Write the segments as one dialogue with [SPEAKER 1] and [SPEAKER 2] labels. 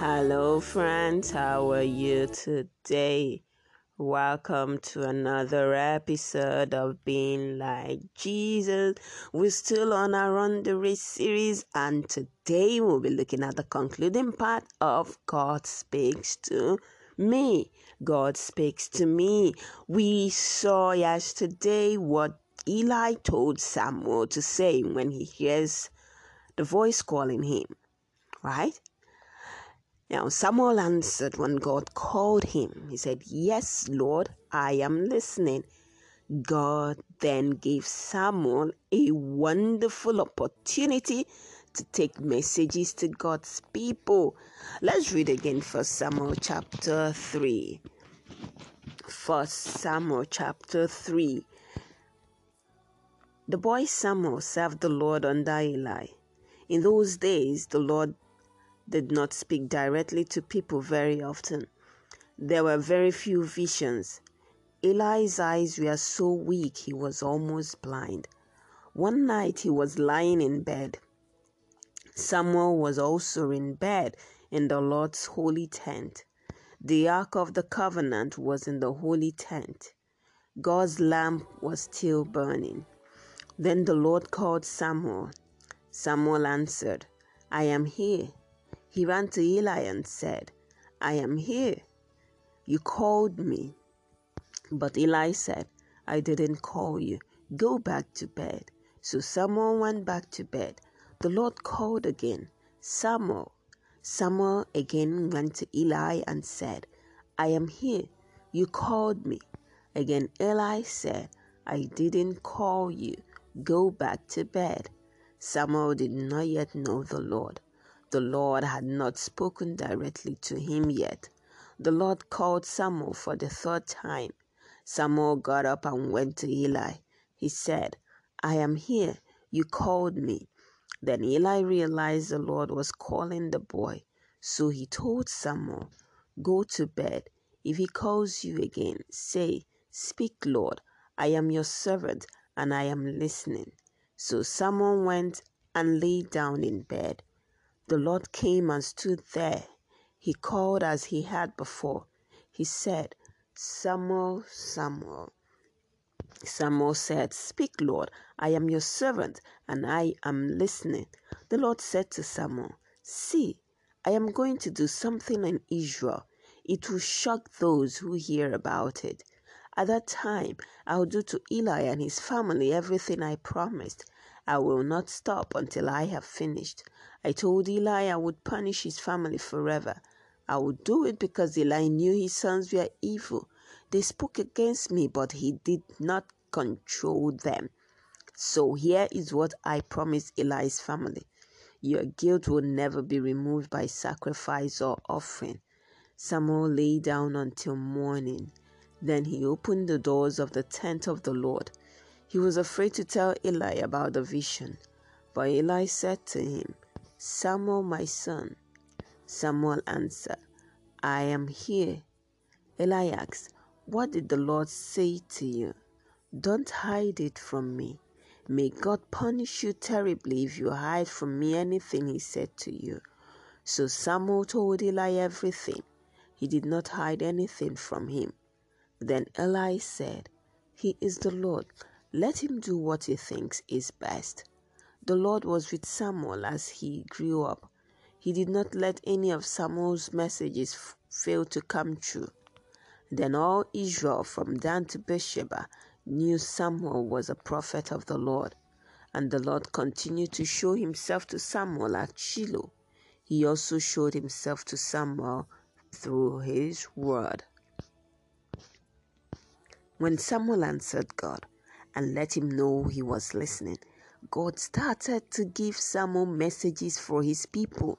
[SPEAKER 1] Hello, friends. How are you today? Welcome to another episode of Being Like Jesus. We're still on our Run the Race series, and today we'll be looking at the concluding part of God Speaks to Me. God Speaks to Me. We saw yesterday what Eli told Samuel to say when he hears the voice calling him, right? Now Samuel answered when God called him. He said, Yes, Lord, I am listening. God then gave Samuel a wonderful opportunity to take messages to God's people. Let's read again First Samuel chapter 3. First Samuel chapter 3. The boy Samuel served the Lord under Eli. In those days, the Lord did not speak directly to people very often. There were very few visions. Eli's eyes were so weak he was almost blind. One night he was lying in bed. Samuel was also in bed in the Lord's holy tent. The Ark of the Covenant was in the holy tent. God's lamp was still burning. Then the Lord called Samuel. Samuel answered, I am here. He ran to Eli and said, I am here. You called me. But Eli said, I didn't call you. Go back to bed. So Samuel went back to bed. The Lord called again, Samuel. Samuel again went to Eli and said, I am here. You called me. Again Eli said, I didn't call you. Go back to bed. Samuel did not yet know the Lord. The Lord had not spoken directly to him yet. The Lord called Samuel for the third time. Samuel got up and went to Eli. He said, I am here. You called me. Then Eli realized the Lord was calling the boy. So he told Samuel, Go to bed. If he calls you again, say, Speak, Lord. I am your servant, and I am listening. So Samuel went and lay down in bed. The Lord came and stood there. He called as he had before. He said, Samuel, Samuel. Samuel said, Speak, Lord, I am your servant, and I am listening. The Lord said to Samuel, See, I am going to do something in Israel. It will shock those who hear about it. At that time, I will do to Eli and his family everything I promised. I will not stop until I have finished. I told Eli I would punish his family forever. I would do it because Eli knew his sons were evil. They spoke against me, but he did not control them. So here is what I promised Eli's family Your guilt will never be removed by sacrifice or offering. Samuel lay down until morning. Then he opened the doors of the tent of the Lord. He was afraid to tell Eli about the vision. But Eli said to him, Samuel, my son. Samuel answered, I am here. Eli asked, What did the Lord say to you? Don't hide it from me. May God punish you terribly if you hide from me anything he said to you. So Samuel told Eli everything. He did not hide anything from him. Then Eli said, He is the Lord. Let him do what he thinks is best. The Lord was with Samuel as he grew up. He did not let any of Samuel's messages f- fail to come true. Then all Israel from Dan to Beersheba knew Samuel was a prophet of the Lord. And the Lord continued to show himself to Samuel at Shiloh. He also showed himself to Samuel through his word. When Samuel answered God and let him know he was listening, God started to give Samuel messages for his people.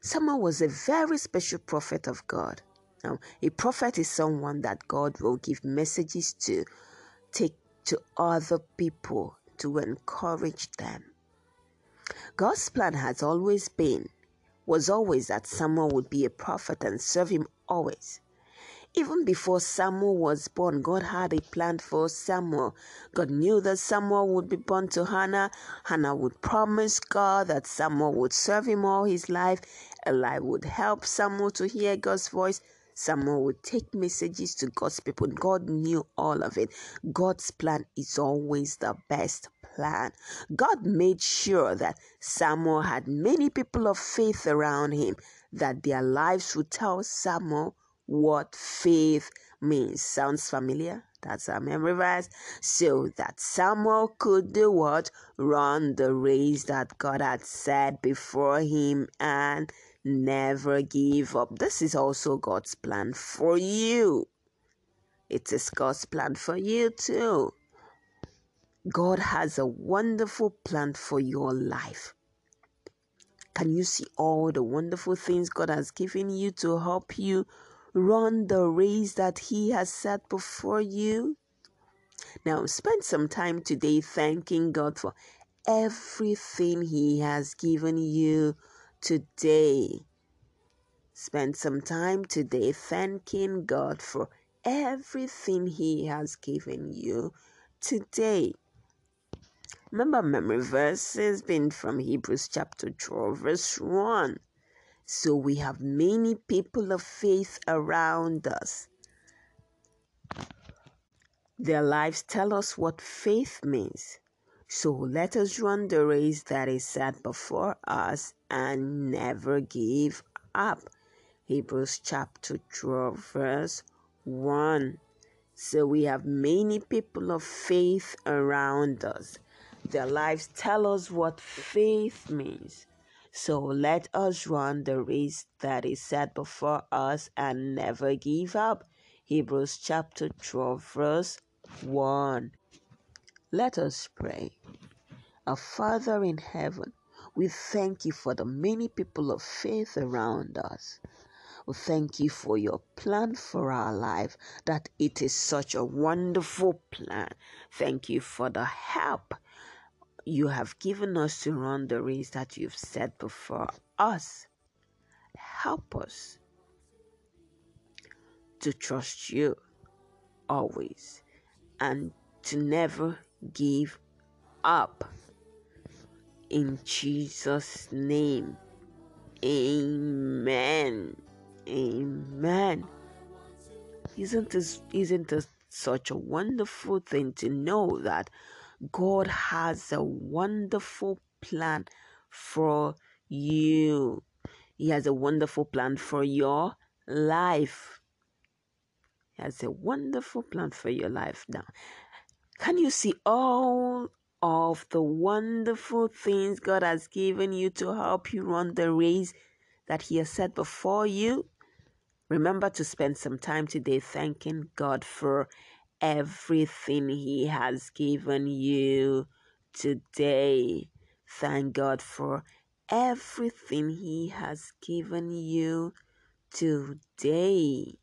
[SPEAKER 1] Samuel was a very special prophet of God. Now, a prophet is someone that God will give messages to, take to other people to encourage them. God's plan has always been was always that Samuel would be a prophet and serve him always. Even before Samuel was born, God had a plan for Samuel. God knew that Samuel would be born to Hannah. Hannah would promise God that Samuel would serve him all his life. Eli would help Samuel to hear God's voice. Samuel would take messages to God's people. God knew all of it. God's plan is always the best plan. God made sure that Samuel had many people of faith around him, that their lives would tell Samuel what faith means. Sounds familiar? That's our memory verse. So that Samuel could do what? Run the race that God had set before him and never give up. This is also God's plan for you. It is God's plan for you too. God has a wonderful plan for your life. Can you see all the wonderful things God has given you to help you run the race that He has set before you? Now, spend some time today thanking God for everything He has given you today. Spend some time today thanking God for everything He has given you today. Remember, memory verses been from Hebrews chapter 12, verse 1. So we have many people of faith around us. Their lives tell us what faith means. So let us run the race that is set before us and never give up. Hebrews chapter 12, verse 1. So we have many people of faith around us. Their lives tell us what faith means. So let us run the race that is set before us and never give up. Hebrews chapter 12, verse 1. Let us pray. Our Father in heaven, we thank you for the many people of faith around us. We thank you for your plan for our life, that it is such a wonderful plan. Thank you for the help you have given us to run the race that you've set before us. Help us to trust you always and to never give up. In Jesus' name, amen. Amen. Isn't this isn't this such a wonderful thing to know that God has a wonderful plan for you. He has a wonderful plan for your life. He has a wonderful plan for your life now. Can you see all of the wonderful things God has given you to help you run the race that He has set before you? Remember to spend some time today thanking God for everything He has given you today. Thank God for everything He has given you today.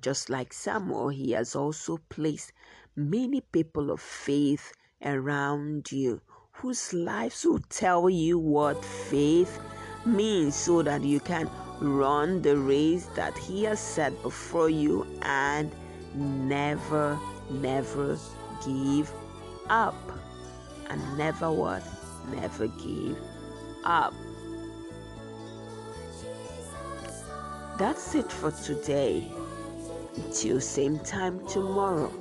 [SPEAKER 1] Just like Samuel, He has also placed many people of faith around you whose lives will tell you what faith means so that you can run the race that He has set before you and never, never give up. And never what? Never give up. That's it for today. Until same time tomorrow.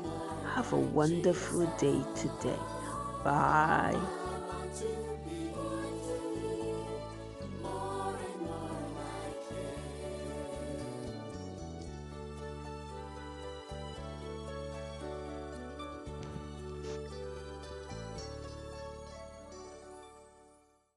[SPEAKER 1] Have a wonderful day today. Bye.